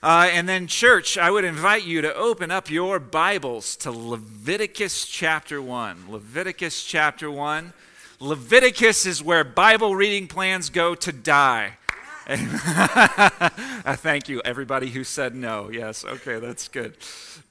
Uh, and then, church, I would invite you to open up your Bibles to Leviticus chapter 1. Leviticus chapter 1. Leviticus is where Bible reading plans go to die. I thank you, everybody who said no. Yes, okay, that's good.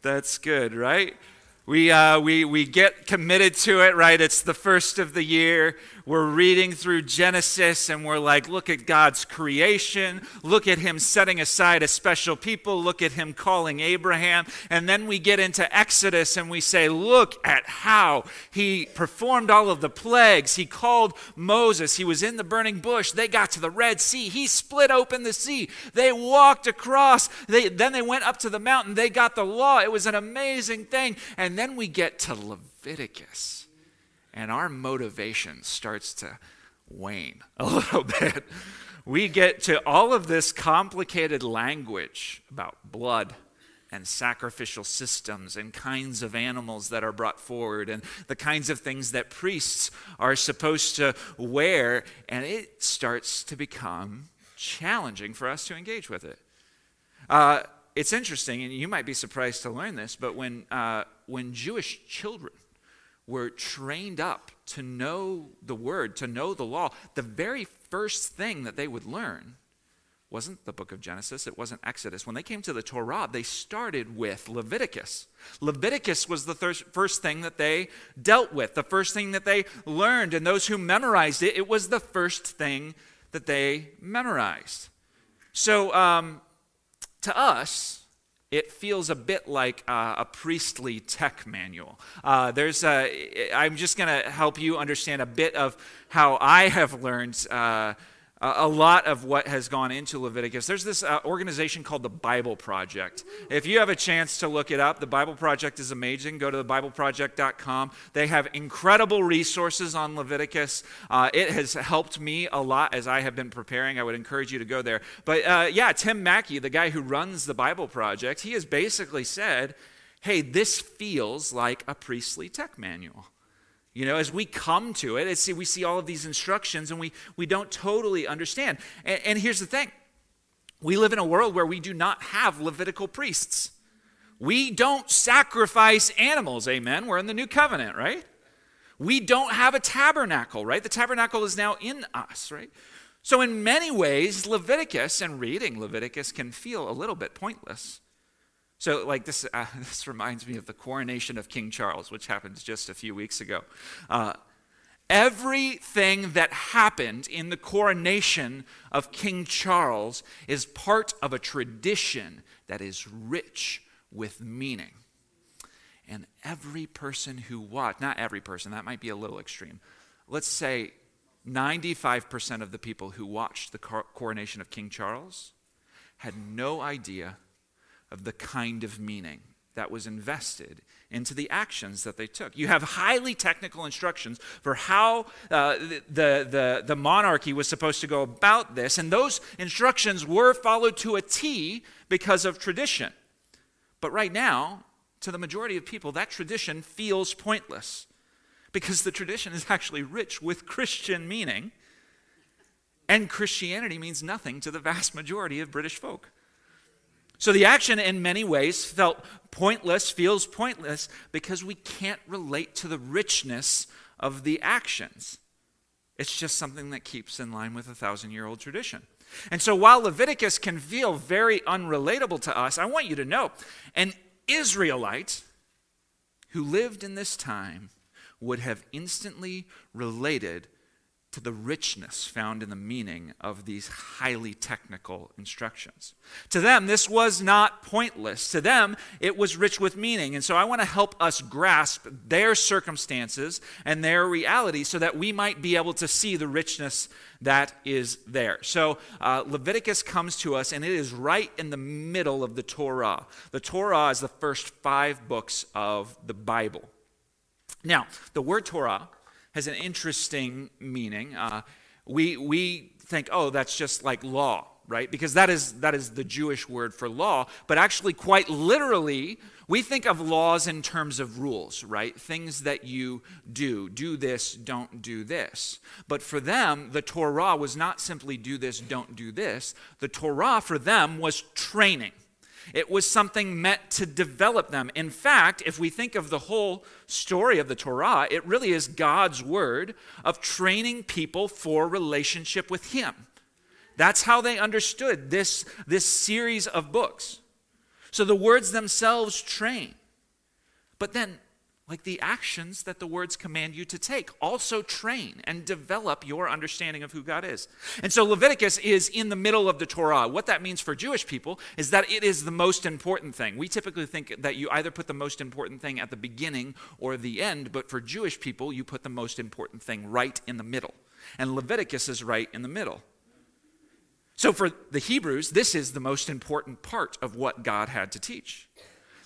That's good, right? We, uh, we, we get committed to it, right? It's the first of the year. We're reading through Genesis and we're like, look at God's creation. Look at Him setting aside a special people. Look at Him calling Abraham. And then we get into Exodus and we say, look at how He performed all of the plagues. He called Moses. He was in the burning bush. They got to the Red Sea. He split open the sea. They walked across. They, then they went up to the mountain. They got the law. It was an amazing thing. And then we get to Leviticus and our motivation starts to wane a little bit. We get to all of this complicated language about blood and sacrificial systems and kinds of animals that are brought forward and the kinds of things that priests are supposed to wear, and it starts to become challenging for us to engage with it. Uh, it's interesting, and you might be surprised to learn this, but when, uh, when Jewish children were trained up to know the word, to know the law, the very first thing that they would learn wasn't the book of Genesis, it wasn't Exodus. When they came to the Torah, they started with Leviticus. Leviticus was the thir- first thing that they dealt with, the first thing that they learned. And those who memorized it, it was the first thing that they memorized. So, um, to us, it feels a bit like uh, a priestly tech manual. Uh, there's a, I'm just going to help you understand a bit of how I have learned uh, a lot of what has gone into Leviticus. There's this uh, organization called the Bible Project. If you have a chance to look it up, the Bible Project is amazing. Go to thebibleproject.com. They have incredible resources on Leviticus. Uh, it has helped me a lot as I have been preparing. I would encourage you to go there. But uh, yeah, Tim Mackie, the guy who runs the Bible Project, he has basically said, hey, this feels like a priestly tech manual. You know, as we come to it, see, we see all of these instructions and we, we don't totally understand. And, and here's the thing we live in a world where we do not have Levitical priests. We don't sacrifice animals, amen. We're in the new covenant, right? We don't have a tabernacle, right? The tabernacle is now in us, right? So, in many ways, Leviticus and reading Leviticus can feel a little bit pointless. So, like this, uh, this reminds me of the coronation of King Charles, which happened just a few weeks ago. Uh, everything that happened in the coronation of King Charles is part of a tradition that is rich with meaning. And every person who watched, not every person, that might be a little extreme. Let's say 95% of the people who watched the coronation of King Charles had no idea of the kind of meaning that was invested into the actions that they took. You have highly technical instructions for how uh, the, the, the monarchy was supposed to go about this, and those instructions were followed to a T because of tradition. But right now, to the majority of people, that tradition feels pointless because the tradition is actually rich with Christian meaning, and Christianity means nothing to the vast majority of British folk. So the action, in many ways, felt pointless, feels pointless, because we can't relate to the richness of the actions. It's just something that keeps in line with a thousand year old tradition. And so while Leviticus can feel very unrelatable to us, I want you to know an Israelite who lived in this time would have instantly related to the richness found in the meaning of these highly technical instructions. To them, this was not pointless. To them, it was rich with meaning. And so I want to help us grasp their circumstances and their reality so that we might be able to see the richness that is there. So uh, Leviticus comes to us, and it is right in the middle of the Torah. The Torah is the first five books of the Bible. Now, the word Torah has an interesting meaning. Uh, we, we think, oh, that's just like law, right? Because that is, that is the Jewish word for law. But actually, quite literally, we think of laws in terms of rules, right? Things that you do. Do this, don't do this. But for them, the Torah was not simply do this, don't do this. The Torah for them was training. It was something meant to develop them. In fact, if we think of the whole story of the Torah, it really is God's word of training people for relationship with Him. That's how they understood this, this series of books. So the words themselves train. But then like the actions that the words command you to take. Also train and develop your understanding of who God is. And so Leviticus is in the middle of the Torah. What that means for Jewish people is that it is the most important thing. We typically think that you either put the most important thing at the beginning or the end, but for Jewish people, you put the most important thing right in the middle. And Leviticus is right in the middle. So for the Hebrews, this is the most important part of what God had to teach.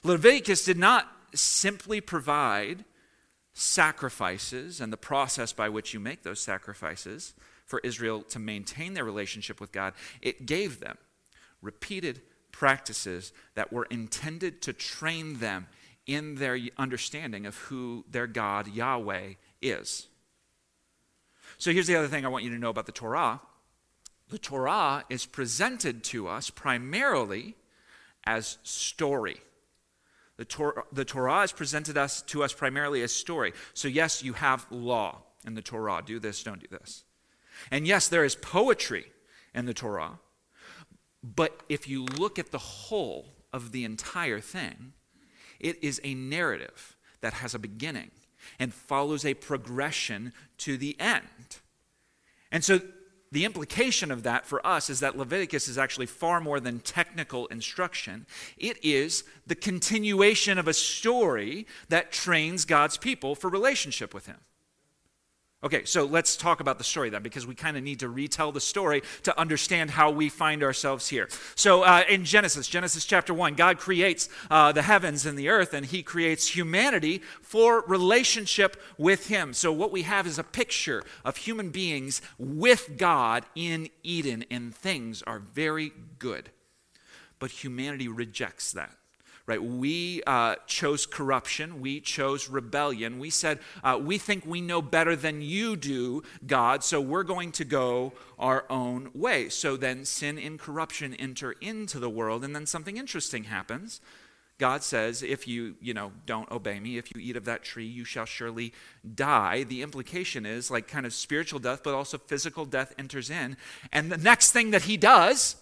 Leviticus did not simply provide sacrifices and the process by which you make those sacrifices for Israel to maintain their relationship with God, it gave them repeated practices that were intended to train them in their understanding of who their God, Yahweh, is. So here's the other thing I want you to know about the Torah the Torah is presented to us primarily as story. The Torah, the Torah is presented us, to us primarily as story. So, yes, you have law in the Torah do this, don't do this. And yes, there is poetry in the Torah. But if you look at the whole of the entire thing, it is a narrative that has a beginning and follows a progression to the end. And so the implication of that for us is that Leviticus is actually far more than technical instruction. It is the continuation of a story that trains God's people for relationship with Him. Okay, so let's talk about the story then, because we kind of need to retell the story to understand how we find ourselves here. So, uh, in Genesis, Genesis chapter 1, God creates uh, the heavens and the earth, and He creates humanity for relationship with Him. So, what we have is a picture of human beings with God in Eden, and things are very good. But humanity rejects that right? We uh, chose corruption. We chose rebellion. We said, uh, we think we know better than you do, God, so we're going to go our own way. So then sin and corruption enter into the world, and then something interesting happens. God says, if you, you know, don't obey me, if you eat of that tree, you shall surely die. The implication is like kind of spiritual death, but also physical death enters in. And the next thing that he does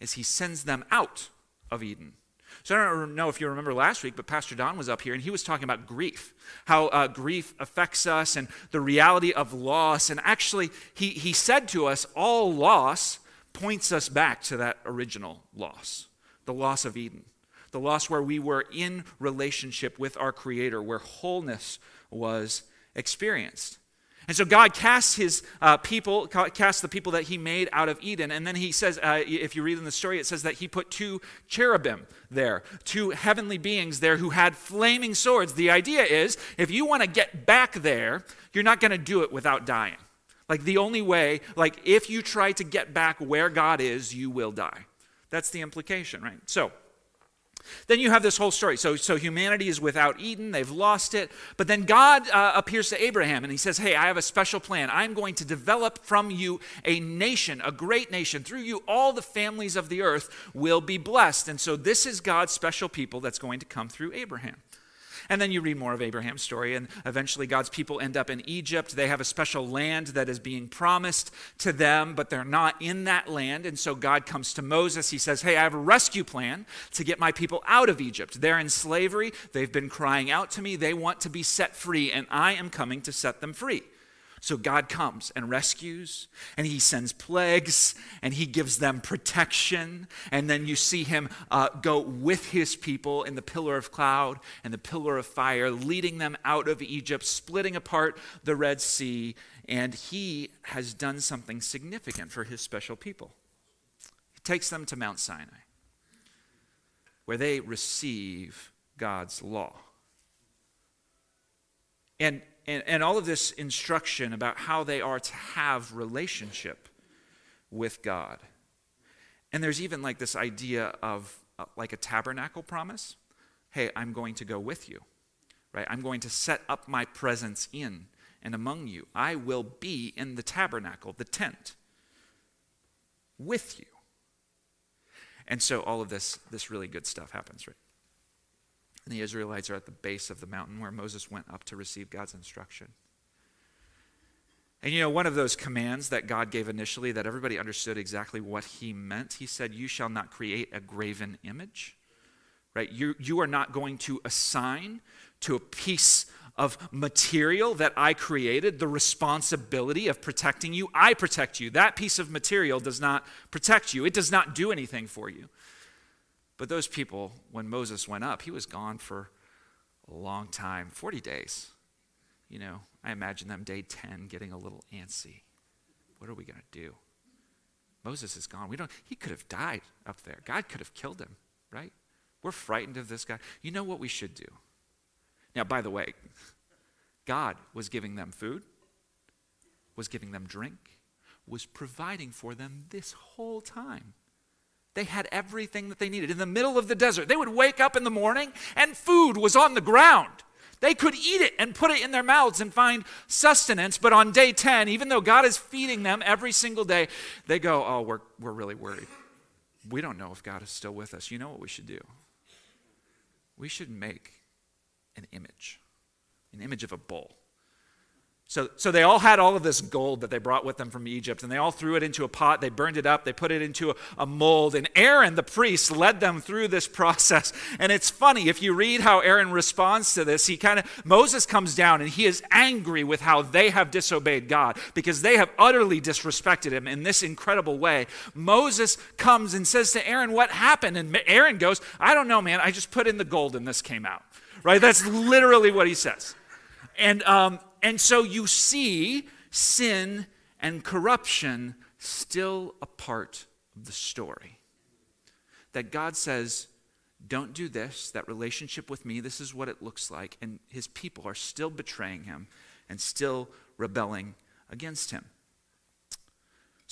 is he sends them out of Eden. So I don't know if you remember last week, but Pastor Don was up here and he was talking about grief, how uh, grief affects us and the reality of loss. And actually, he, he said to us, all loss points us back to that original loss, the loss of Eden, the loss where we were in relationship with our Creator, where wholeness was experienced. And so God casts his uh, people, casts the people that he made out of Eden. And then he says, uh, if you read in the story, it says that he put two cherubim there, two heavenly beings there who had flaming swords. The idea is if you want to get back there, you're not going to do it without dying. Like the only way, like if you try to get back where God is, you will die. That's the implication, right? So, then you have this whole story. So, so humanity is without Eden, they've lost it. But then God uh, appears to Abraham and he says, Hey, I have a special plan. I'm going to develop from you a nation, a great nation. Through you, all the families of the earth will be blessed. And so, this is God's special people that's going to come through Abraham. And then you read more of Abraham's story, and eventually God's people end up in Egypt. They have a special land that is being promised to them, but they're not in that land. And so God comes to Moses. He says, Hey, I have a rescue plan to get my people out of Egypt. They're in slavery. They've been crying out to me. They want to be set free, and I am coming to set them free. So God comes and rescues, and He sends plagues, and He gives them protection. And then you see Him uh, go with His people in the pillar of cloud and the pillar of fire, leading them out of Egypt, splitting apart the Red Sea. And He has done something significant for His special people. He takes them to Mount Sinai, where they receive God's law. And and, and all of this instruction about how they are to have relationship with God. And there's even like this idea of uh, like a tabernacle promise. Hey, I'm going to go with you, right? I'm going to set up my presence in and among you. I will be in the tabernacle, the tent, with you. And so all of this, this really good stuff happens, right? And the Israelites are at the base of the mountain where Moses went up to receive God's instruction. And you know, one of those commands that God gave initially that everybody understood exactly what he meant, he said, You shall not create a graven image. Right? You, you are not going to assign to a piece of material that I created the responsibility of protecting you. I protect you. That piece of material does not protect you, it does not do anything for you. But those people, when Moses went up, he was gone for a long time 40 days. You know, I imagine them day 10 getting a little antsy. What are we going to do? Moses is gone. We don't he could have died up there. God could have killed him, right? We're frightened of this guy. You know what we should do? Now, by the way, God was giving them food, was giving them drink, was providing for them this whole time. They had everything that they needed. In the middle of the desert, they would wake up in the morning and food was on the ground. They could eat it and put it in their mouths and find sustenance. But on day 10, even though God is feeding them every single day, they go, Oh, we're, we're really worried. We don't know if God is still with us. You know what we should do? We should make an image, an image of a bull. So, so they all had all of this gold that they brought with them from Egypt, and they all threw it into a pot. They burned it up. They put it into a, a, mold. And Aaron, the priest, led them through this process. And it's funny, if you read how Aaron responds to this, he kind of, Moses comes down and he is angry with how they have disobeyed God because they have utterly disrespected him in this incredible way. Moses comes and says to Aaron, What happened? And Aaron goes, I don't know, man. I just put in the gold and this came out. Right? That's literally what he says. And, um, and so you see sin and corruption still a part of the story. That God says, don't do this, that relationship with me, this is what it looks like. And his people are still betraying him and still rebelling against him.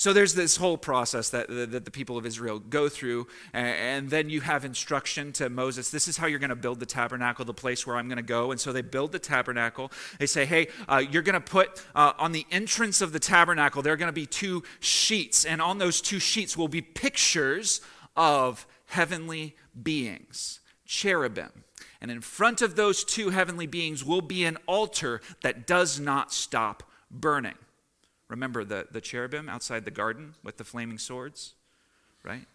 So there's this whole process that, that the people of Israel go through, and then you have instruction to Moses this is how you're going to build the tabernacle, the place where I'm going to go. And so they build the tabernacle. They say, hey, uh, you're going to put uh, on the entrance of the tabernacle, there are going to be two sheets, and on those two sheets will be pictures of heavenly beings, cherubim. And in front of those two heavenly beings will be an altar that does not stop burning. Remember the, the cherubim outside the garden with the flaming swords, right?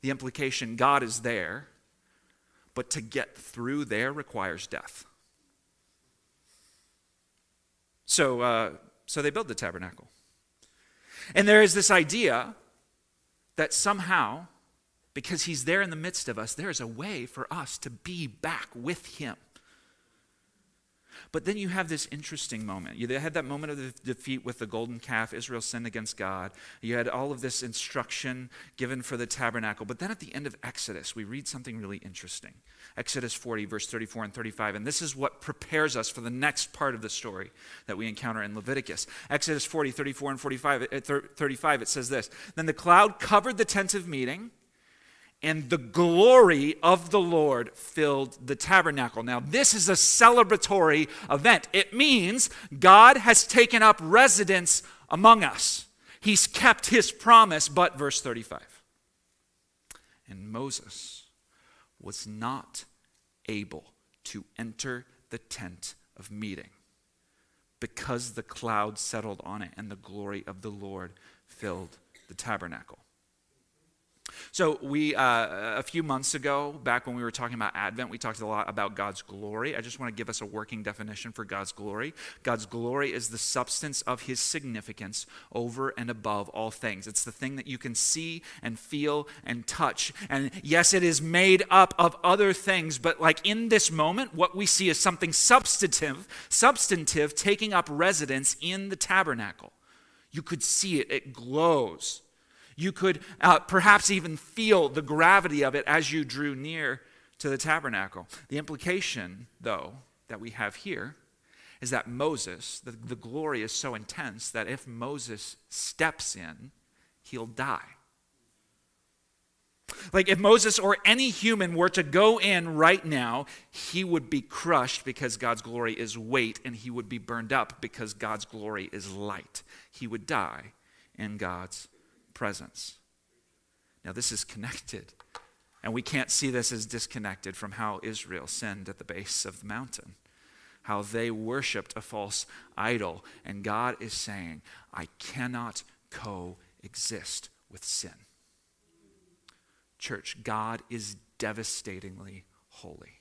The implication God is there, but to get through there requires death. So, uh, so they build the tabernacle. And there is this idea that somehow, because he's there in the midst of us, there is a way for us to be back with him. But then you have this interesting moment. You had that moment of the defeat with the golden calf. Israel sinned against God. You had all of this instruction given for the tabernacle. But then at the end of Exodus, we read something really interesting. Exodus 40, verse 34 and 35. And this is what prepares us for the next part of the story that we encounter in Leviticus. Exodus 40, 34 and 45, eh, 35, it says this Then the cloud covered the tent of meeting and the glory of the Lord filled the tabernacle. Now, this is a celebratory event. It means God has taken up residence among us. He's kept his promise, but verse 35. And Moses was not able to enter the tent of meeting because the cloud settled on it and the glory of the Lord filled the tabernacle. So, we, uh, a few months ago, back when we were talking about Advent, we talked a lot about God's glory. I just want to give us a working definition for God's glory. God's glory is the substance of his significance over and above all things. It's the thing that you can see and feel and touch. And yes, it is made up of other things, but like in this moment, what we see is something substantive, substantive taking up residence in the tabernacle. You could see it, it glows. You could uh, perhaps even feel the gravity of it as you drew near to the tabernacle. The implication, though, that we have here is that Moses, the, the glory is so intense that if Moses steps in, he'll die. Like if Moses or any human were to go in right now, he would be crushed because God's glory is weight, and he would be burned up because God's glory is light. He would die in God's presence. Now, this is connected And we can't see this as disconnected from how Israel sinned at the base of the mountain, how they worshiped a false idol. And God is saying, I cannot coexist with sin. Church, God is devastatingly holy.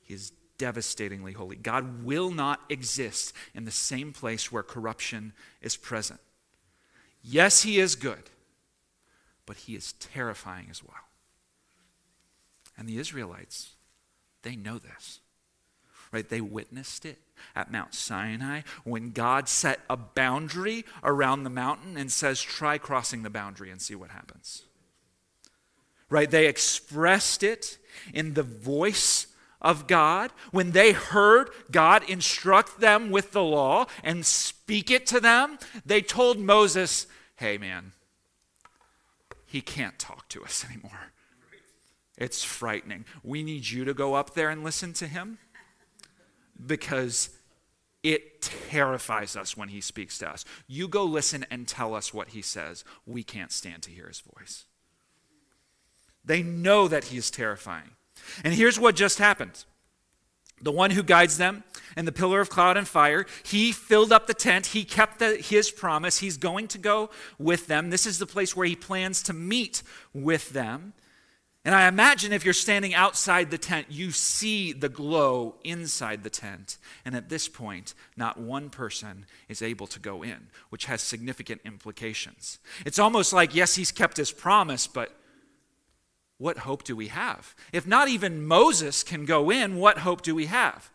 He is devastatingly holy. God will not exist in the same place where corruption is present. Yes, He is good, but He is terrifying as well. And the Israelites, they know this. Right? They witnessed it at Mount Sinai when God set a boundary around the mountain and says, try crossing the boundary and see what happens. Right? They expressed it in the voice of God, when they heard God instruct them with the law and speak it to them, they told Moses, hey man, he can't talk to us anymore. It's frightening. We need you to go up there and listen to him because it terrifies us when he speaks to us. You go listen and tell us what he says. We can't stand to hear his voice. They know that he is terrifying. And here's what just happened. The one who guides them and the pillar of cloud and fire he filled up the tent. He kept the, his promise. He's going to go with them. This is the place where he plans to meet with them. And i imagine if you're standing outside the tent you see the glow inside the tent. And at this point not one person is able to go in which has significant implications. It's almost like yes he's kept his promise but what hope do we have? If not even Moses can go in, what hope do we have?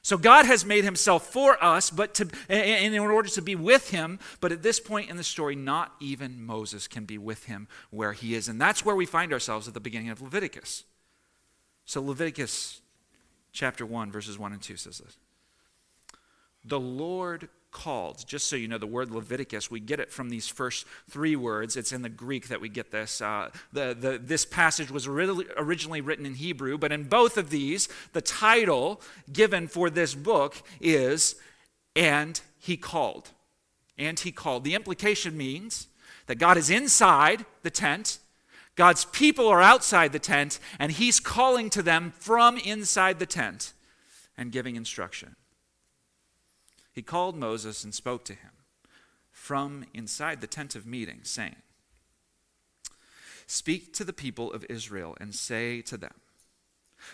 So God has made himself for us, but to, and in order to be with him, but at this point in the story, not even Moses can be with him where he is. And that's where we find ourselves at the beginning of Leviticus. So Leviticus chapter 1, verses 1 and 2 says this. The Lord called. Just so you know, the word Leviticus, we get it from these first three words. It's in the Greek that we get this. Uh, the, the, this passage was originally written in Hebrew, but in both of these, the title given for this book is And He Called. And He Called. The implication means that God is inside the tent. God's people are outside the tent, and he's calling to them from inside the tent and giving instruction he called Moses and spoke to him from inside the tent of meeting, saying, Speak to the people of Israel and say to them,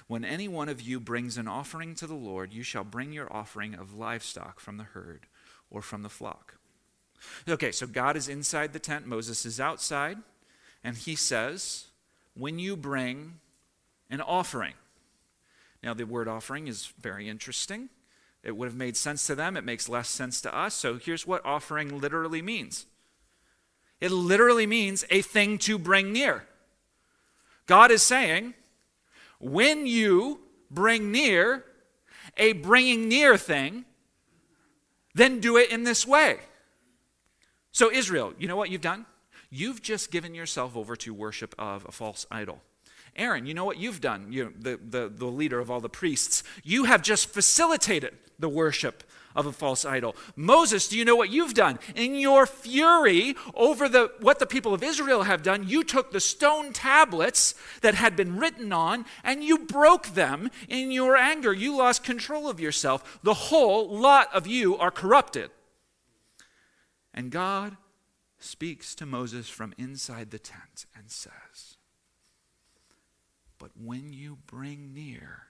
When any one of you brings an offering to the Lord, you shall bring your offering of livestock from the herd or from the flock. Okay, so God is inside the tent, Moses is outside, and he says, When you bring an offering. Now, the word offering is very interesting. It would have made sense to them. It makes less sense to us. So here's what offering literally means it literally means a thing to bring near. God is saying, when you bring near a bringing near thing, then do it in this way. So, Israel, you know what you've done? You've just given yourself over to worship of a false idol. Aaron, you know what you've done, you, the, the, the leader of all the priests? You have just facilitated the worship of a false idol. Moses, do you know what you've done? In your fury over the, what the people of Israel have done, you took the stone tablets that had been written on and you broke them in your anger. You lost control of yourself. The whole lot of you are corrupted. And God speaks to Moses from inside the tent and says, But when you bring near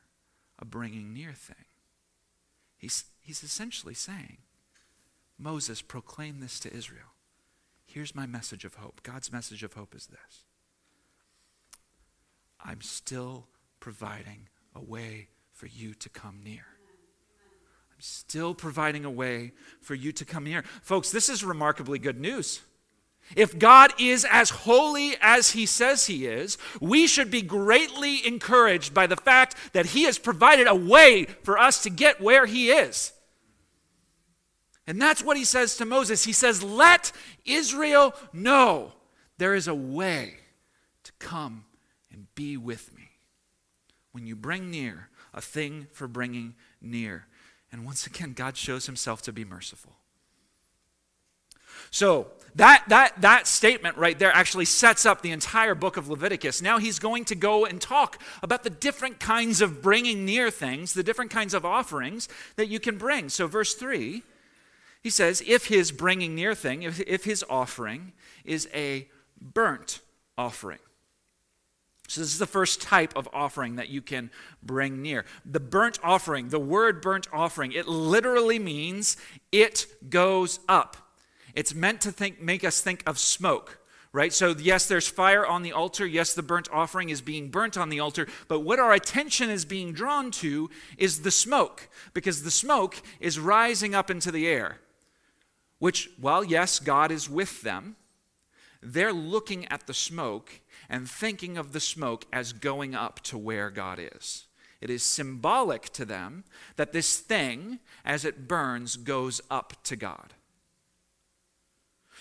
a bringing near thing, He's, he's essentially saying, Moses, proclaim this to Israel. Here's my message of hope. God's message of hope is this I'm still providing a way for you to come near. I'm still providing a way for you to come near. Folks, this is remarkably good news. If God is as holy as he says he is, we should be greatly encouraged by the fact that he has provided a way for us to get where he is. And that's what he says to Moses. He says, Let Israel know there is a way to come and be with me. When you bring near a thing for bringing near. And once again, God shows himself to be merciful. So, that, that, that statement right there actually sets up the entire book of Leviticus. Now he's going to go and talk about the different kinds of bringing near things, the different kinds of offerings that you can bring. So, verse 3, he says, if his bringing near thing, if, if his offering is a burnt offering. So, this is the first type of offering that you can bring near. The burnt offering, the word burnt offering, it literally means it goes up. It's meant to think, make us think of smoke, right? So, yes, there's fire on the altar. Yes, the burnt offering is being burnt on the altar. But what our attention is being drawn to is the smoke, because the smoke is rising up into the air, which, while yes, God is with them, they're looking at the smoke and thinking of the smoke as going up to where God is. It is symbolic to them that this thing, as it burns, goes up to God.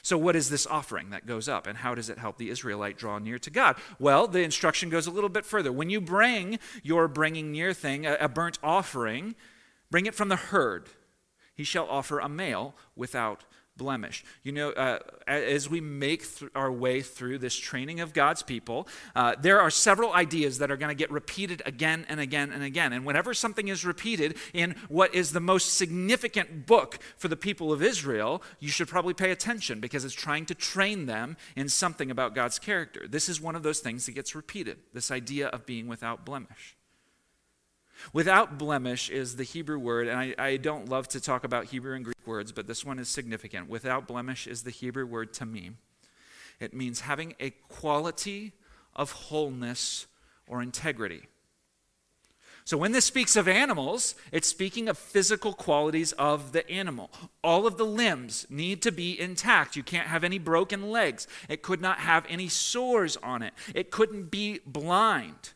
So, what is this offering that goes up, and how does it help the Israelite draw near to God? Well, the instruction goes a little bit further. When you bring your bringing near thing, a, burnt offering, bring it from the herd. He shall offer a male without blemish. You know, uh, as we make th- our way through this training of God's people, uh, there are several ideas that are going to get repeated again and again and again. And whenever something is repeated in what is the most significant book for the people of Israel, you should probably pay attention because it's trying to train them in something about God's character. This is one of those things that gets repeated this idea of being without blemish. Without blemish is the Hebrew word, and I, I, don't love to talk about Hebrew and Greek words, but this one is significant. Without blemish is the Hebrew word tamim. It means having a quality of wholeness or integrity. So when this speaks of animals, it's speaking of physical qualities of the animal. All of the limbs need to be intact. You can't have any broken legs. It could not have any sores on it. It couldn't be blind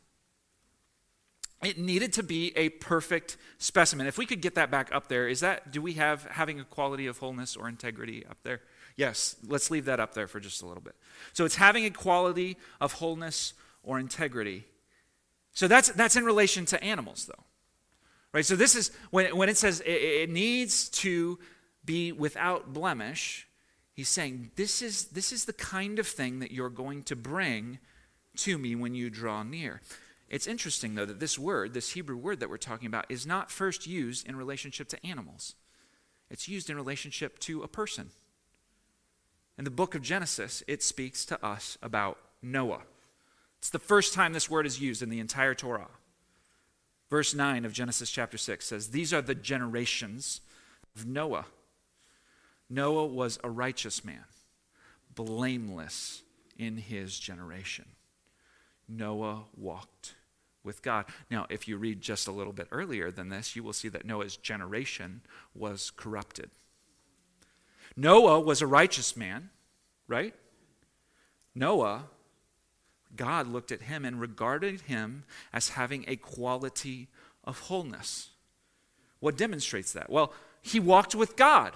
it needed to be a perfect specimen. If we could get that back up there, is that, do we have having a quality of wholeness or integrity up there? Yes, let's leave that up there for just a little bit. So it's having a quality of wholeness or integrity. So that's, that's in relation to animals, though. Right? So this is, when, when it says it, it needs to be without blemish, he's saying this is, this is the kind of thing that you're going to bring to me when you draw near. It's interesting, though, that this word, this Hebrew word that we're talking about, is not first used in relationship to animals, it's used in relationship to a person. In the book of Genesis, it speaks to us about Noah. It's the first time this word is used in the entire Torah. Verse 9 of Genesis chapter 6 says, These are the generations of Noah. Noah was a righteous man, blameless in his generation. Noah walked with God. Now, if you read just a little bit earlier than this, you will see that Noah's generation was corrupted. Noah was a righteous man, right? Noah, God looked at him and regarded him as having a quality of wholeness. What demonstrates that? Well, he walked with God,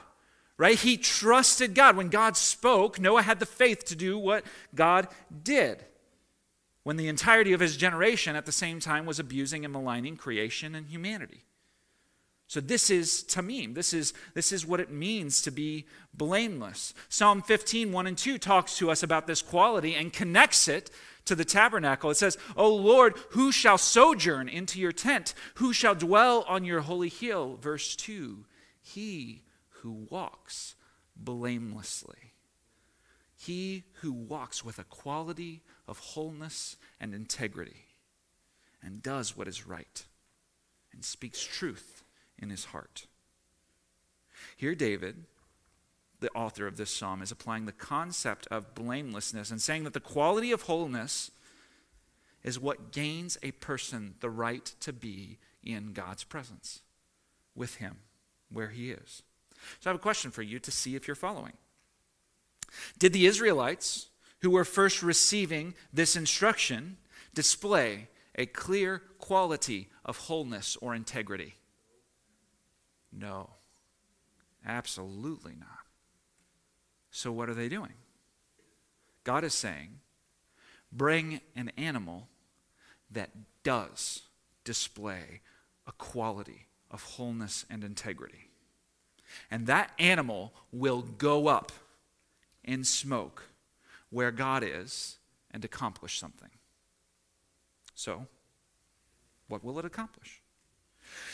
right? He trusted God. When God spoke, Noah had the faith to do what God did when the entirety of his generation at the same time was abusing and maligning creation and humanity. So this is tamim. This is, this is what it means to be blameless. Psalm 15, 1 and 2 talks to us about this quality and connects it to the tabernacle. It says, O Lord, who shall sojourn into your tent? Who shall dwell on your holy hill? Verse 2 He who walks blamelessly. He who walks with a quality of wholeness and integrity and does what is right and speaks truth in his heart. Here, David, the author of this psalm, is applying the concept of blamelessness and saying that the quality of wholeness is what gains a person the right to be in God's presence with him where he is. So I have a question for you to see if you're following. Did the Israelites who were first receiving this instruction display a clear quality of wholeness or integrity? No, absolutely not. So, what are they doing? God is saying, bring an animal that does display a quality of wholeness and integrity. And that animal will go up in smoke where God is and accomplish something. So, what will it accomplish?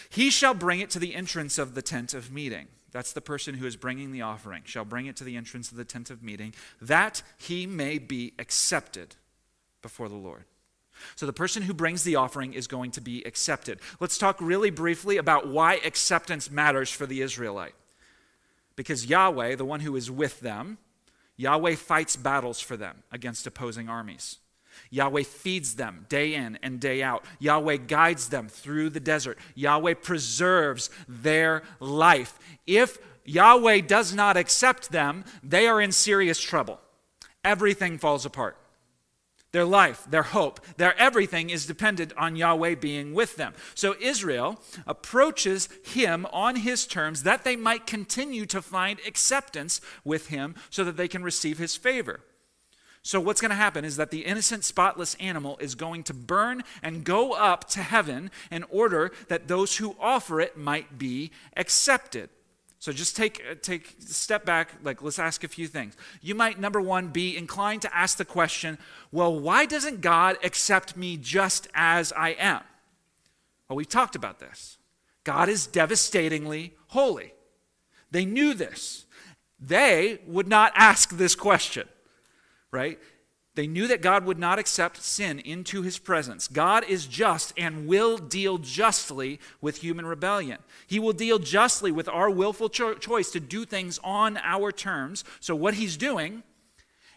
He shall bring it to the entrance of the tent of meeting. That's the person who is bringing the offering, shall bring it to the entrance of the tent of meeting, that he may be accepted before the Lord. So the person who brings the offering is going to be accepted. Let's talk really briefly about why acceptance matters for the Israelite. Because Yahweh, the one who is with them, Yahweh fights battles for them against opposing armies. Yahweh feeds them day in and day out. Yahweh guides them through the desert. Yahweh preserves their life. If Yahweh does not accept them, they are in serious trouble. Everything falls apart. Their life, their hope, their everything is dependent on Yahweh being with them. So Israel approaches him on his terms that they might continue to find acceptance with him so that they can receive his favor. So, what's going to happen is that the innocent, spotless animal is going to burn and go up to heaven in order that those who offer it might be accepted. So just take uh, take a step back. Like let's ask a few things. You might number one be inclined to ask the question, well, why doesn't God accept me just as I am? Well, we've talked about this. God is devastatingly holy. They knew this. They would not ask this question, right? They knew that God would not accept sin into his presence. God is just and will deal justly with human rebellion. He will deal justly with our willful cho- choice to do things on our terms. So, what he's doing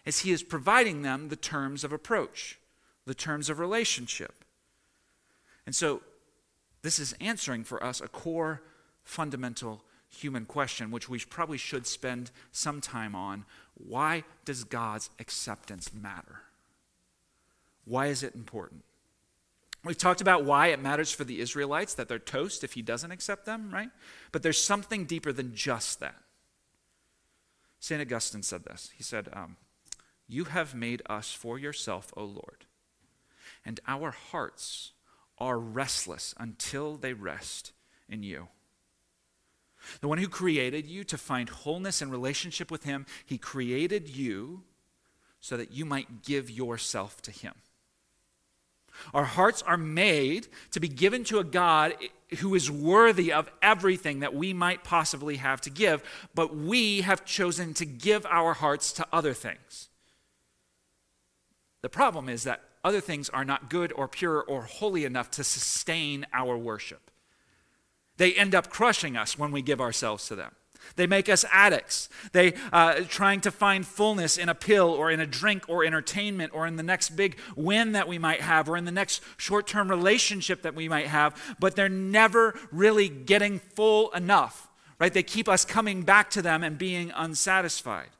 is he is providing them the terms of approach, the terms of relationship. And so, this is answering for us a core fundamental human question, which we probably should spend some time on. Why does God's acceptance matter? Why is it important? We've talked about why it matters for the Israelites that they're toast if he doesn't accept them, right? But there's something deeper than just that. St. Augustine said this. He said, um, You have made us for yourself, O Lord, and our hearts are restless until they rest in you. The one who created you to find wholeness and relationship with Him, He created you so that you might give yourself to Him. Our hearts are made to be given to a God who is worthy of everything that we might possibly have to give, but we have chosen to give our hearts to other things. The problem is that other things are not good or pure or holy enough to sustain our worship. They end up crushing us when we give ourselves to them. They make us addicts. They uh, trying to find fullness in a pill or in a drink or entertainment or in the next big win that we might have or in the next short-term relationship that we might have, but they're never really getting full enough. Right? They keep us coming back to them and being unsatisfied.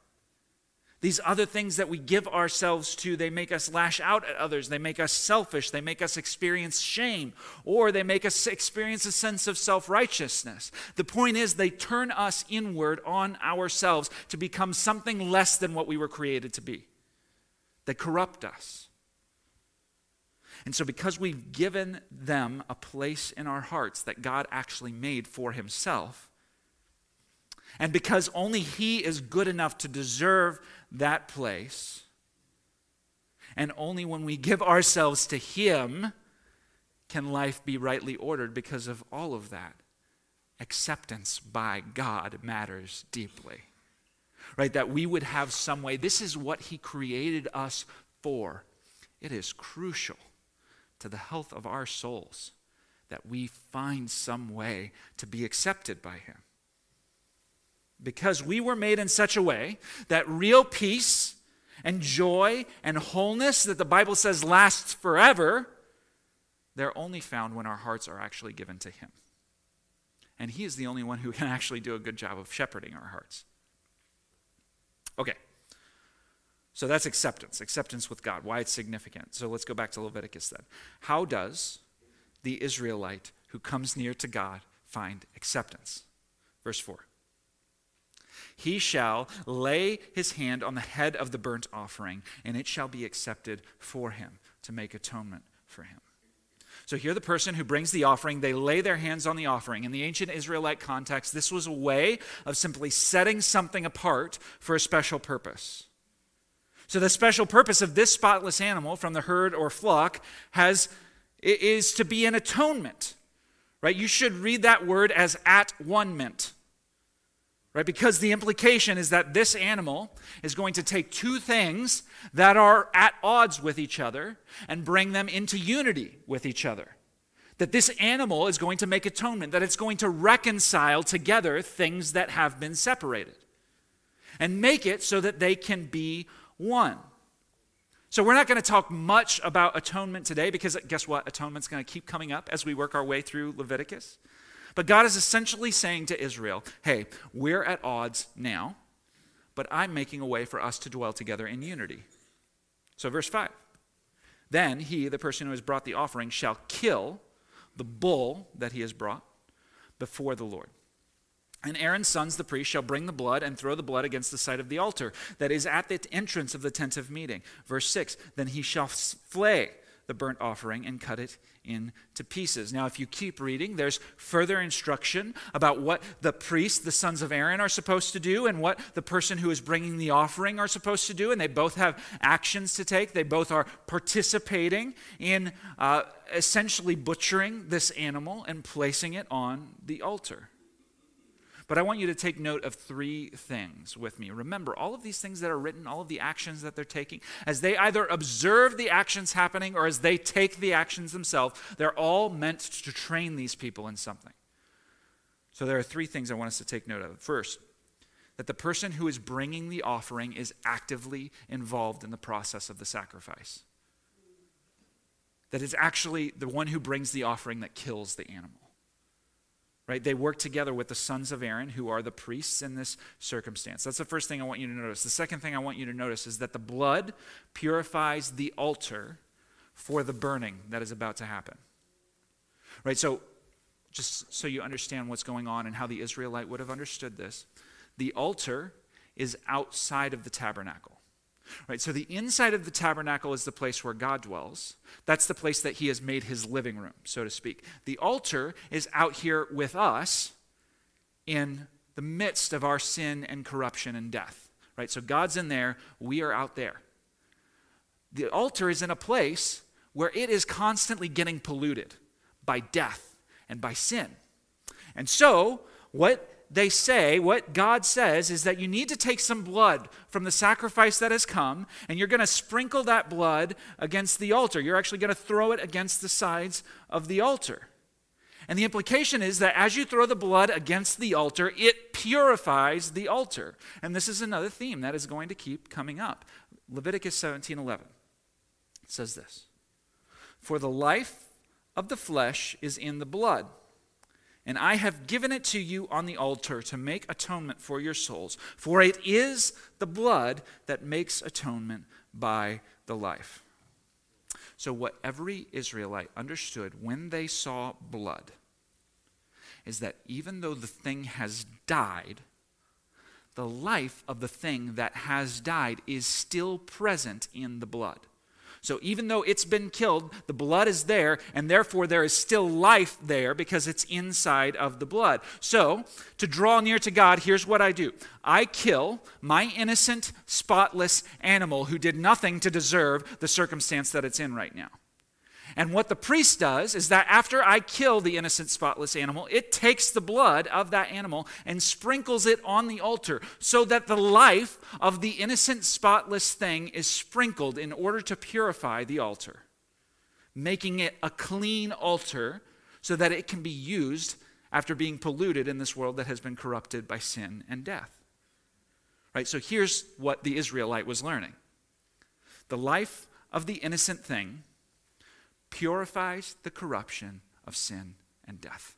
These other things that we give ourselves to, they make us lash out at others. They make us selfish. They make us experience shame, or they make us experience a sense of self righteousness. The point is, they turn us inward on ourselves to become something less than what we were created to be. They corrupt us. And so, because we've given them a place in our hearts that God actually made for Himself, and because only He is good enough to deserve that place. And only when we give ourselves to Him can life be rightly ordered because of all of that. Acceptance by God matters deeply. Right? That we would have some way. This is what He created us for. It is crucial to the health of our souls that we find some way to be accepted by Him because we were made in such a way that real peace and joy and wholeness that the Bible says lasts forever, they're only found when our hearts are actually given to Him. And He is the only one who can actually do a good job of shepherding our hearts. Okay. So that's acceptance, acceptance with God, why it's significant. So let's go back to Leviticus then. How does the Israelite who comes near to God find acceptance? Verse 4 he shall lay his hand on the head of the burnt offering, and it shall be accepted for him to make atonement for him. So here, the person who brings the offering, they lay their hands on the offering. In the ancient Israelite context, this was a way of simply setting something apart for a special purpose. So the special purpose of this spotless animal from the herd or flock has is to be an atonement. Right? You should read that word as at one meant. Right? Because the implication is that this animal is going to take two things that are at odds with each other and bring them into unity with each other. That this animal is going to make atonement, that it's going to reconcile together things that have been separated and make it so that they can be one. So, we're not going to talk much about atonement today because guess what? Atonement's going to keep coming up as we work our way through Leviticus. But God is essentially saying to Israel, hey, we're at odds now, but I'm making a way for us to dwell together in unity. So, verse 5 Then he, the person who has brought the offering, shall kill the bull that he has brought before the Lord. And Aaron's sons, the priests, shall bring the blood and throw the blood against the side of the altar that is at the entrance of the tent of meeting. Verse 6 Then he shall flay the burnt offering and cut it into pieces. Now, if you keep reading, there's further instruction about what the priests, the sons of Aaron, are supposed to do and what the person who is bringing the offering are supposed to do. And they both have actions to take. They both are participating in uh, essentially butchering this animal and placing it on the altar. But I want you to take note of three things with me. Remember, all of these things that are written, all of the actions that they're taking, as they either observe the actions happening or as they take the actions themselves, they're all meant to train these people in something. So there are three things I want us to take note of. First, that the person who is bringing the offering is actively involved in the process of the sacrifice. That it's actually the one who brings the offering that kills the animal right? They work together with the sons of Aaron, who are the priests in this circumstance. That's the first thing I want you to notice. The second thing I want you to notice is that the blood purifies the altar for the burning that is about to happen. Right? So, just so you understand what's going on and how the Israelite would have understood this, the altar is outside of the tabernacle. Right? So the inside of the tabernacle is the place where God dwells. That's the place that he has made his living room, so to speak. The altar is out here with us in the midst of our sin and corruption and death. Right? So God's in there, we are out there. The altar is in a place where it is constantly getting polluted by death and by sin. And so, what they say, what God says is that you need to take some blood from the sacrifice that has come, and you're going to sprinkle that blood against the altar. You're actually going to throw it against the sides of the altar. And the implication is that as you throw the blood against the altar, it purifies the altar. And this is another theme that is going to keep coming up. Leviticus 17:11 says this: "For the life of the flesh is in the blood." And I have given it to you on the altar to make atonement for your souls. For it is the blood that makes atonement by the life. So, what every Israelite understood when they saw blood is that even though the thing has died, the life of the thing that has died is still present in the blood. So even though it's been killed, the blood is there, and therefore there is still life there because it's inside of the blood. So to draw near to God, here's what I do I kill my innocent, spotless animal who did nothing to deserve the circumstance that it's in right now. And what the priest does is that after I kill the innocent, spotless animal, it takes the blood of that animal and sprinkles it on the altar so that the life of the innocent, spotless thing is sprinkled in order to purify the altar, making it a clean altar so that it can be used after being polluted in this world that has been corrupted by sin and death. Right? So here's what the Israelite was learning the life of the innocent thing purifies the corruption of sin and death.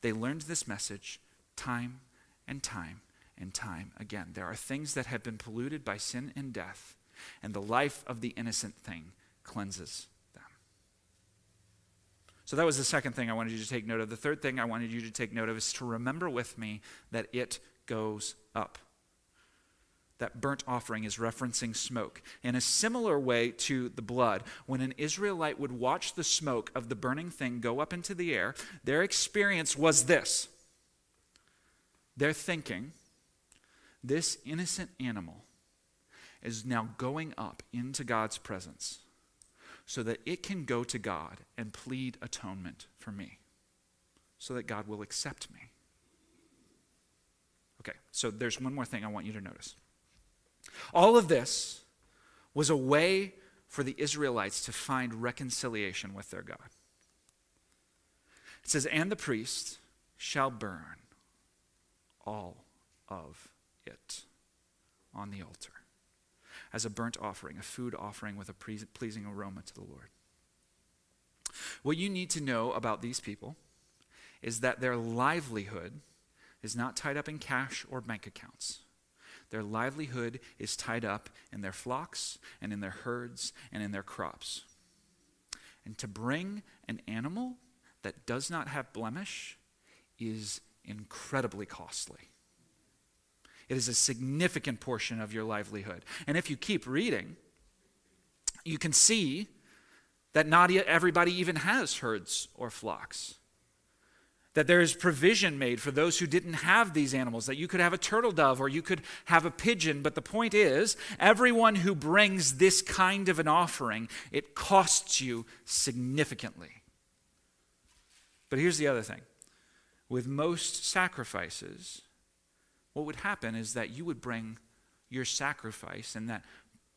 They learned this message time and time and time again. There are things that have been polluted by sin and death, and the life of the innocent thing cleanses them. So that was the second thing I wanted you to take note of. The third thing I wanted you to take note of is to remember with me that it goes up. That burnt offering is referencing smoke. In a similar way to the blood, when an Israelite would watch the smoke of the burning thing go up into the air, their experience was this. They're thinking, this innocent animal is now going up into God's presence so that it can go to God and plead atonement for me, so that God will accept me. Okay, so there's one more thing I want you to notice. All of this was a way for the Israelites to find reconciliation with their God. It says, And the priest shall burn all of it on the altar as a burnt offering, a food offering with a pleasing aroma to the Lord. What you need to know about these people is that their livelihood is not tied up in cash or bank accounts. Their livelihood is tied up in their flocks and in their herds and in their crops. And to bring an animal that does not have blemish is incredibly costly. It is a significant portion of your livelihood. And if you keep reading, you can see that not everybody even has herds or flocks that there is provision made for those who didn't have these animals, that you could have a turtle dove or you could have a pigeon. But the point is, everyone who brings this kind of an offering, it costs you significantly. But here's the other thing with most sacrifices, what would happen is that you would bring your sacrifice, and that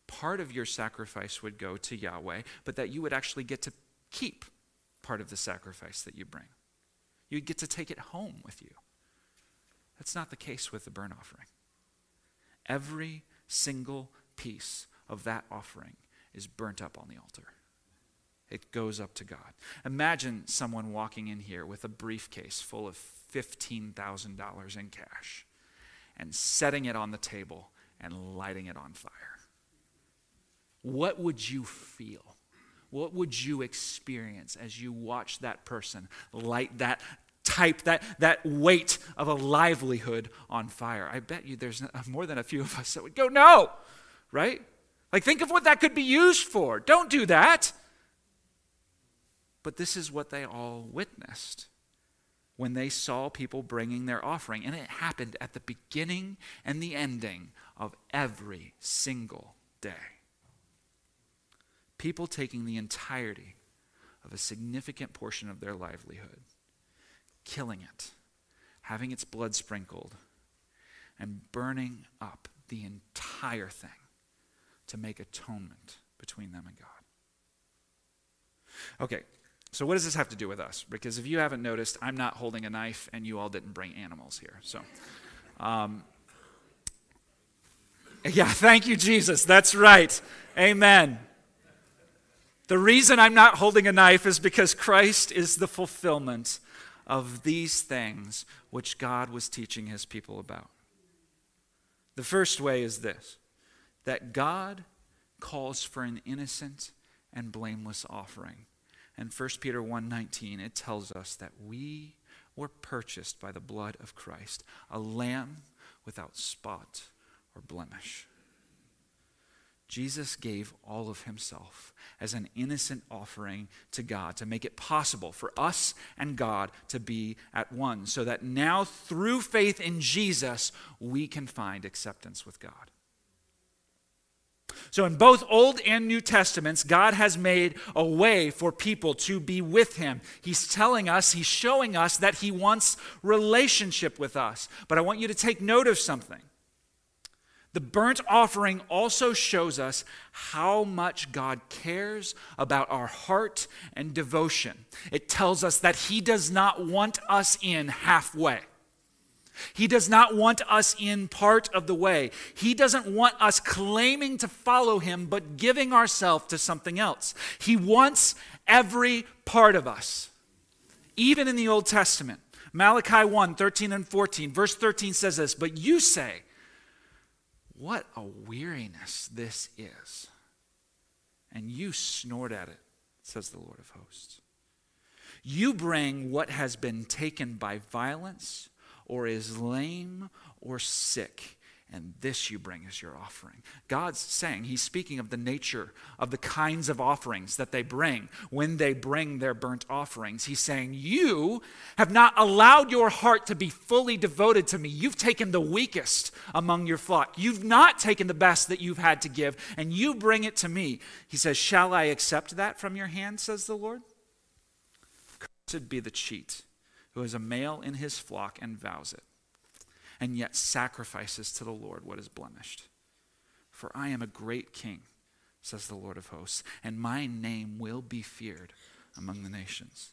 part of your sacrifice would go to Yahweh, but that you would actually get to keep part of the sacrifice that you bring. You'd get to take it home with you. That's not the case with the burnt offering. Every single piece of that offering is burnt up on the altar. It goes up to God. Imagine someone walking in here with a briefcase full of $15,000 in cash and setting it on the table and lighting it on fire. What would you feel? What would you experience as you watch that person light that type, that, that weight of a livelihood on fire? I bet you there's more than a few of us that would go, no, right? Like, think of what that could be used for. Don't do that. But this is what they all witnessed when they saw people bringing their offering. And it happened at the beginning and the ending of every single day people taking the entirety of a significant portion of their livelihood, killing it, having its blood sprinkled, and burning up the entire thing to make atonement between them and God. Okay, so what does this have to do with us? Because if you haven't noticed, I'm not holding a knife, and you all didn't bring animals here. So, um, yeah, thank you, Jesus. That's right. Amen. The reason I'm not holding a knife is because Christ is the fulfillment of these things which God was teaching his people about. The first way is this that God calls for an innocent and blameless offering. And 1 Peter 1:19 it tells us that we were purchased by the blood of Christ, a lamb without spot or blemish. Jesus gave all of himself as an innocent offering to God to make it possible for us and God to be at one, so that now through faith in Jesus, we can find acceptance with God. So, in both Old and New Testaments, God has made a way for people to be with Him. He's telling us, He's showing us that He wants relationship with us. But I want you to take note of something. The burnt offering also shows us how much God cares about our heart and devotion. It tells us that He does not want us in halfway. He does not want us in part of the way. He doesn't want us claiming to follow Him but giving ourselves to something else. He wants every part of us, even in the Old Testament. Malachi 1 13 and 14. Verse 13 says this, But you say, what a weariness this is. And you snort at it, says the Lord of hosts. You bring what has been taken by violence, or is lame or sick, and this you bring as your offering. God's saying, He's speaking of the nature of the kinds of offerings that they bring when they bring their burnt offerings. He's saying, You have not allowed your heart to be fully devoted to me. You've taken the weakest among your flock. You've not taken the best that you've had to give, and you bring it to me. He says, Shall I accept that from your hand, says the Lord? Cursed be the cheat who has a male in his flock and vows it and yet sacrifices to the Lord what is blemished. For I am a great king, says the Lord of hosts, and my name will be feared among the nations.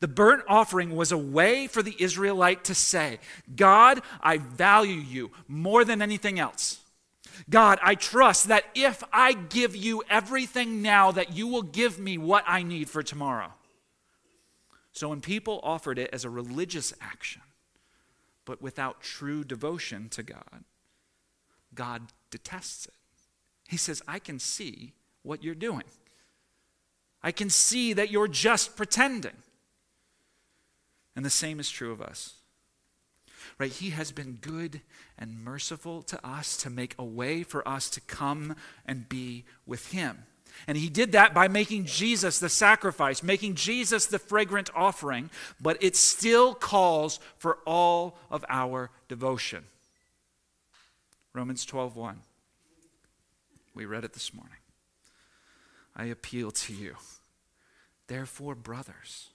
The burnt offering was a way for the Israelite to say, God, I value you more than anything else. God, I trust that if I give you everything now, that you will give me what I need for tomorrow. So when people offered it as a religious action, but without true devotion to God, God detests it. He says, I can see what you're doing. I can see that you're just pretending. And the same is true of us. Right? He has been good and merciful to us to make a way for us to come and be with Him. And he did that by making Jesus the sacrifice, making Jesus the fragrant offering, but it still calls for all of our devotion. Romans 12:1. We read it this morning. I appeal to you. Therefore, brothers,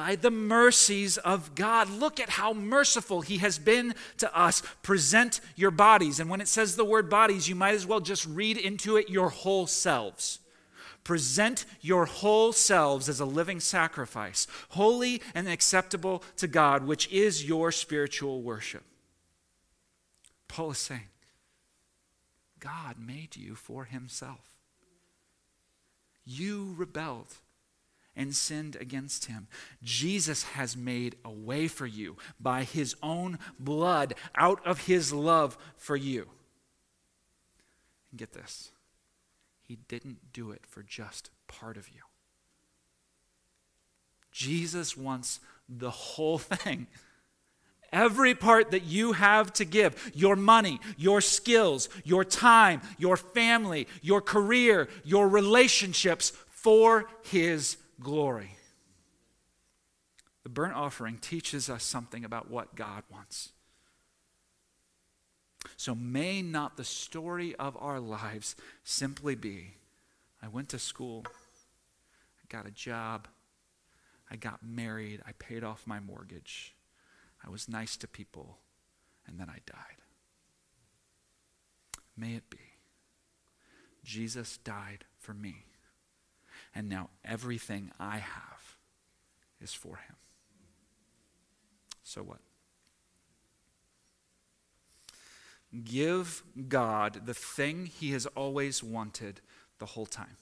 by the mercies of God. Look at how merciful He has been to us. Present your bodies. And when it says the word bodies, you might as well just read into it your whole selves. Present your whole selves as a living sacrifice, holy and acceptable to God, which is your spiritual worship. Paul is saying, God made you for Himself. You rebelled and sinned against him. Jesus has made a way for you by his own blood out of his love for you. And get this he didn't do it for just part of you. Jesus wants the whole thing. Every part that you have to give your money, your skills, your time, your family, your career, your relationships for His glory. The burnt offering teaches us something about what God wants. So may not the story of our lives simply be I went to school, I got a job, I got married, I paid off my mortgage, I was nice to people, and then I died. May it be. Jesus died for me. And now everything I have is for him. So what? Give God the thing he has always wanted the whole time.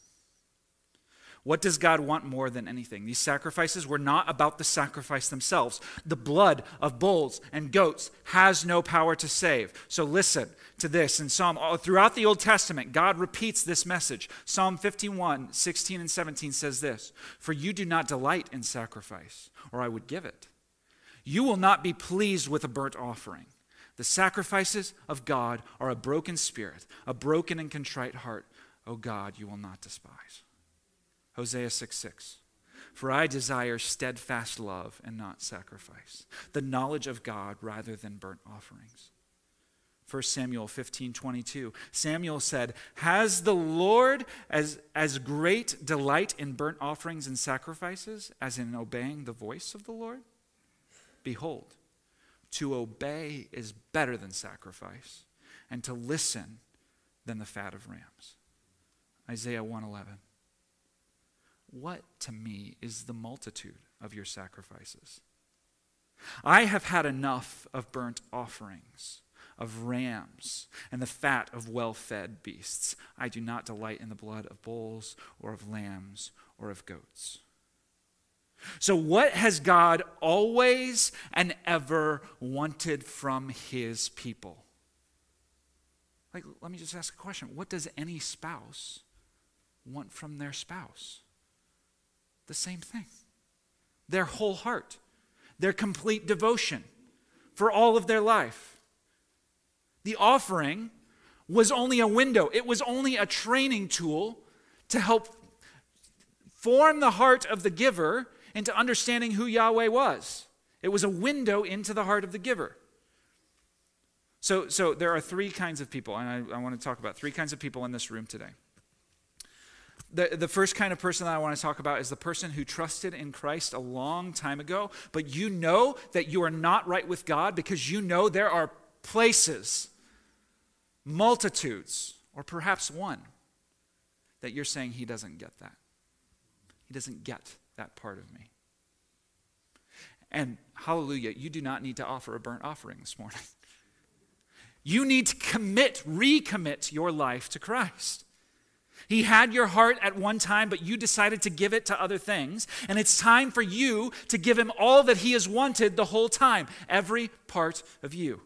What does God want more than anything? These sacrifices were not about the sacrifice themselves. The blood of bulls and goats has no power to save. So listen to this in Psalm oh, throughout the Old Testament, God repeats this message. Psalm 51, 16 and 17 says this: For you do not delight in sacrifice, or I would give it. You will not be pleased with a burnt offering. The sacrifices of God are a broken spirit, a broken and contrite heart. O God, you will not despise. Hosea 6 6. For I desire steadfast love and not sacrifice, the knowledge of God rather than burnt offerings. 1 Samuel 15 22. Samuel said, Has the Lord as, as great delight in burnt offerings and sacrifices as in obeying the voice of the Lord? Behold, to obey is better than sacrifice, and to listen than the fat of rams. Isaiah 111. What to me is the multitude of your sacrifices? I have had enough of burnt offerings, of rams, and the fat of well fed beasts. I do not delight in the blood of bulls or of lambs or of goats. So, what has God always and ever wanted from his people? Like, let me just ask a question. What does any spouse want from their spouse? The same thing their whole heart, their complete devotion for all of their life. The offering was only a window, it was only a training tool to help form the heart of the giver into understanding who Yahweh was. It was a window into the heart of the giver. So, so there are three kinds of people, and I, I want to talk about three kinds of people in this room today. The, the first kind of person that I want to talk about is the person who trusted in Christ a long time ago, but you know that you are not right with God because you know there are places, multitudes, or perhaps one that you're saying he doesn't get that. He doesn't get that part of me. And hallelujah, you do not need to offer a burnt offering this morning. You need to commit, recommit your life to Christ. He had your heart at one time, but you decided to give it to other things. And it's time for you to give him all that he has wanted the whole time, every part of you.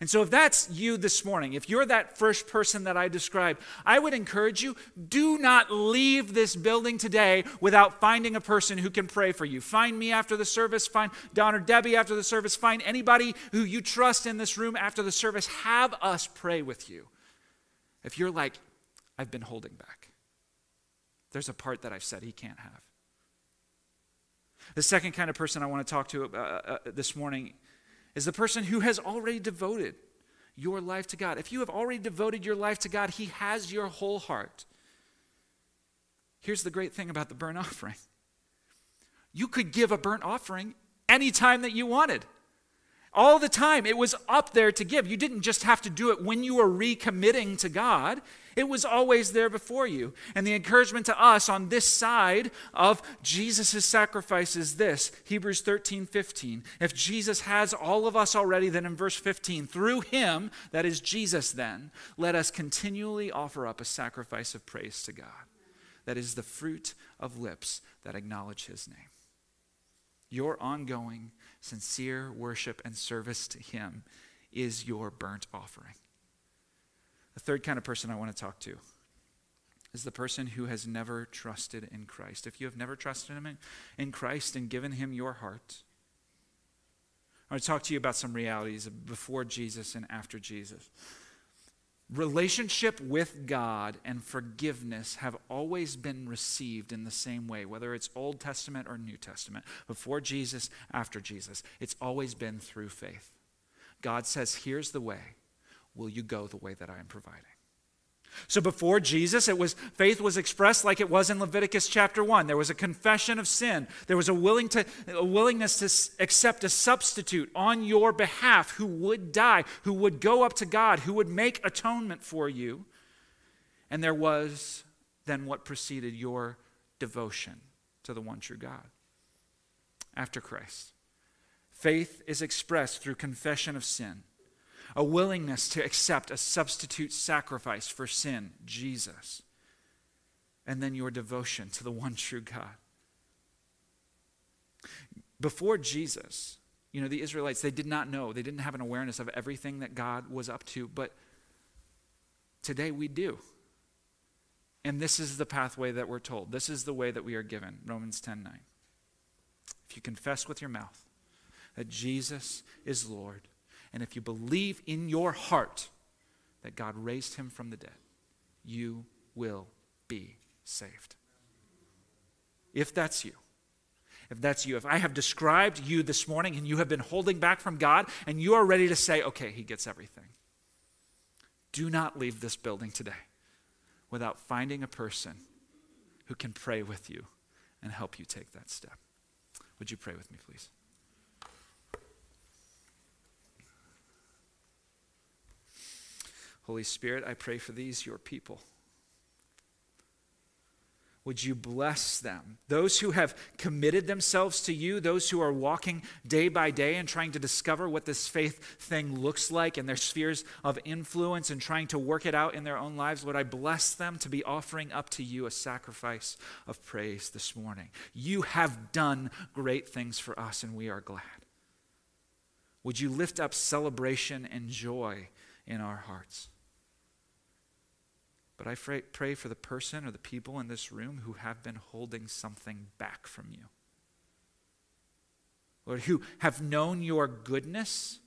And so, if that's you this morning, if you're that first person that I described, I would encourage you do not leave this building today without finding a person who can pray for you. Find me after the service, find Don or Debbie after the service, find anybody who you trust in this room after the service. Have us pray with you. If you're like, I've been holding back, there's a part that I've said he can't have. The second kind of person I want to talk to uh, uh, this morning is the person who has already devoted your life to God. If you have already devoted your life to God, He has your whole heart. Here's the great thing about the burnt offering you could give a burnt offering anytime that you wanted. All the time. It was up there to give. You didn't just have to do it when you were recommitting to God, it was always there before you. And the encouragement to us on this side of Jesus' sacrifice is this Hebrews 13 15. If Jesus has all of us already, then in verse 15, through him, that is Jesus, then, let us continually offer up a sacrifice of praise to God. That is the fruit of lips that acknowledge his name. Your ongoing, sincere worship and service to him is your burnt offering. The third kind of person I want to talk to is the person who has never trusted in Christ. If you have never trusted him in, in Christ and given him your heart, I want to talk to you about some realities before Jesus and after Jesus. Relationship with God and forgiveness have always been received in the same way, whether it's Old Testament or New Testament, before Jesus, after Jesus. It's always been through faith. God says, Here's the way. Will you go the way that I am providing? So before Jesus, it was faith was expressed like it was in Leviticus chapter 1. There was a confession of sin. There was a, willing to, a willingness to accept a substitute on your behalf who would die, who would go up to God, who would make atonement for you. And there was then what preceded your devotion to the one true God after Christ. Faith is expressed through confession of sin a willingness to accept a substitute sacrifice for sin, Jesus, and then your devotion to the one true God. Before Jesus, you know, the Israelites, they did not know, they didn't have an awareness of everything that God was up to, but today we do. And this is the pathway that we're told. This is the way that we are given. Romans 10 9. If you confess with your mouth that Jesus is Lord and if you believe in your heart that God raised him from the dead, you will be saved. If that's you, if that's you, if I have described you this morning and you have been holding back from God and you are ready to say, okay, he gets everything, do not leave this building today without finding a person who can pray with you and help you take that step. Would you pray with me, please? Holy Spirit, I pray for these, your people. Would you bless them? Those who have committed themselves to you, those who are walking day by day and trying to discover what this faith thing looks like in their spheres of influence and trying to work it out in their own lives, would I bless them to be offering up to you a sacrifice of praise this morning? You have done great things for us, and we are glad. Would you lift up celebration and joy in our hearts? But I pray for the person or the people in this room who have been holding something back from you. Lord, who have known your goodness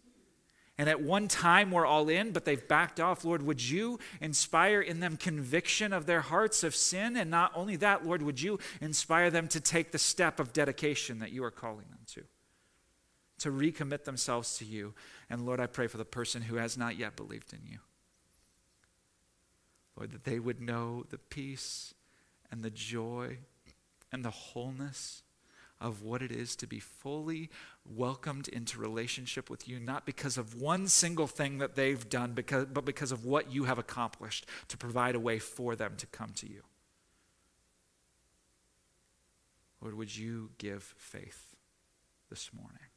and at one time were all in, but they've backed off. Lord, would you inspire in them conviction of their hearts of sin? And not only that, Lord, would you inspire them to take the step of dedication that you are calling them to? To recommit themselves to you. And Lord, I pray for the person who has not yet believed in you. Lord, that they would know the peace and the joy and the wholeness of what it is to be fully welcomed into relationship with you, not because of one single thing that they've done, because, but because of what you have accomplished to provide a way for them to come to you. Lord, would you give faith this morning?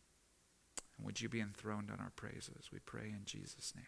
And would you be enthroned on our praises? We pray in Jesus' name.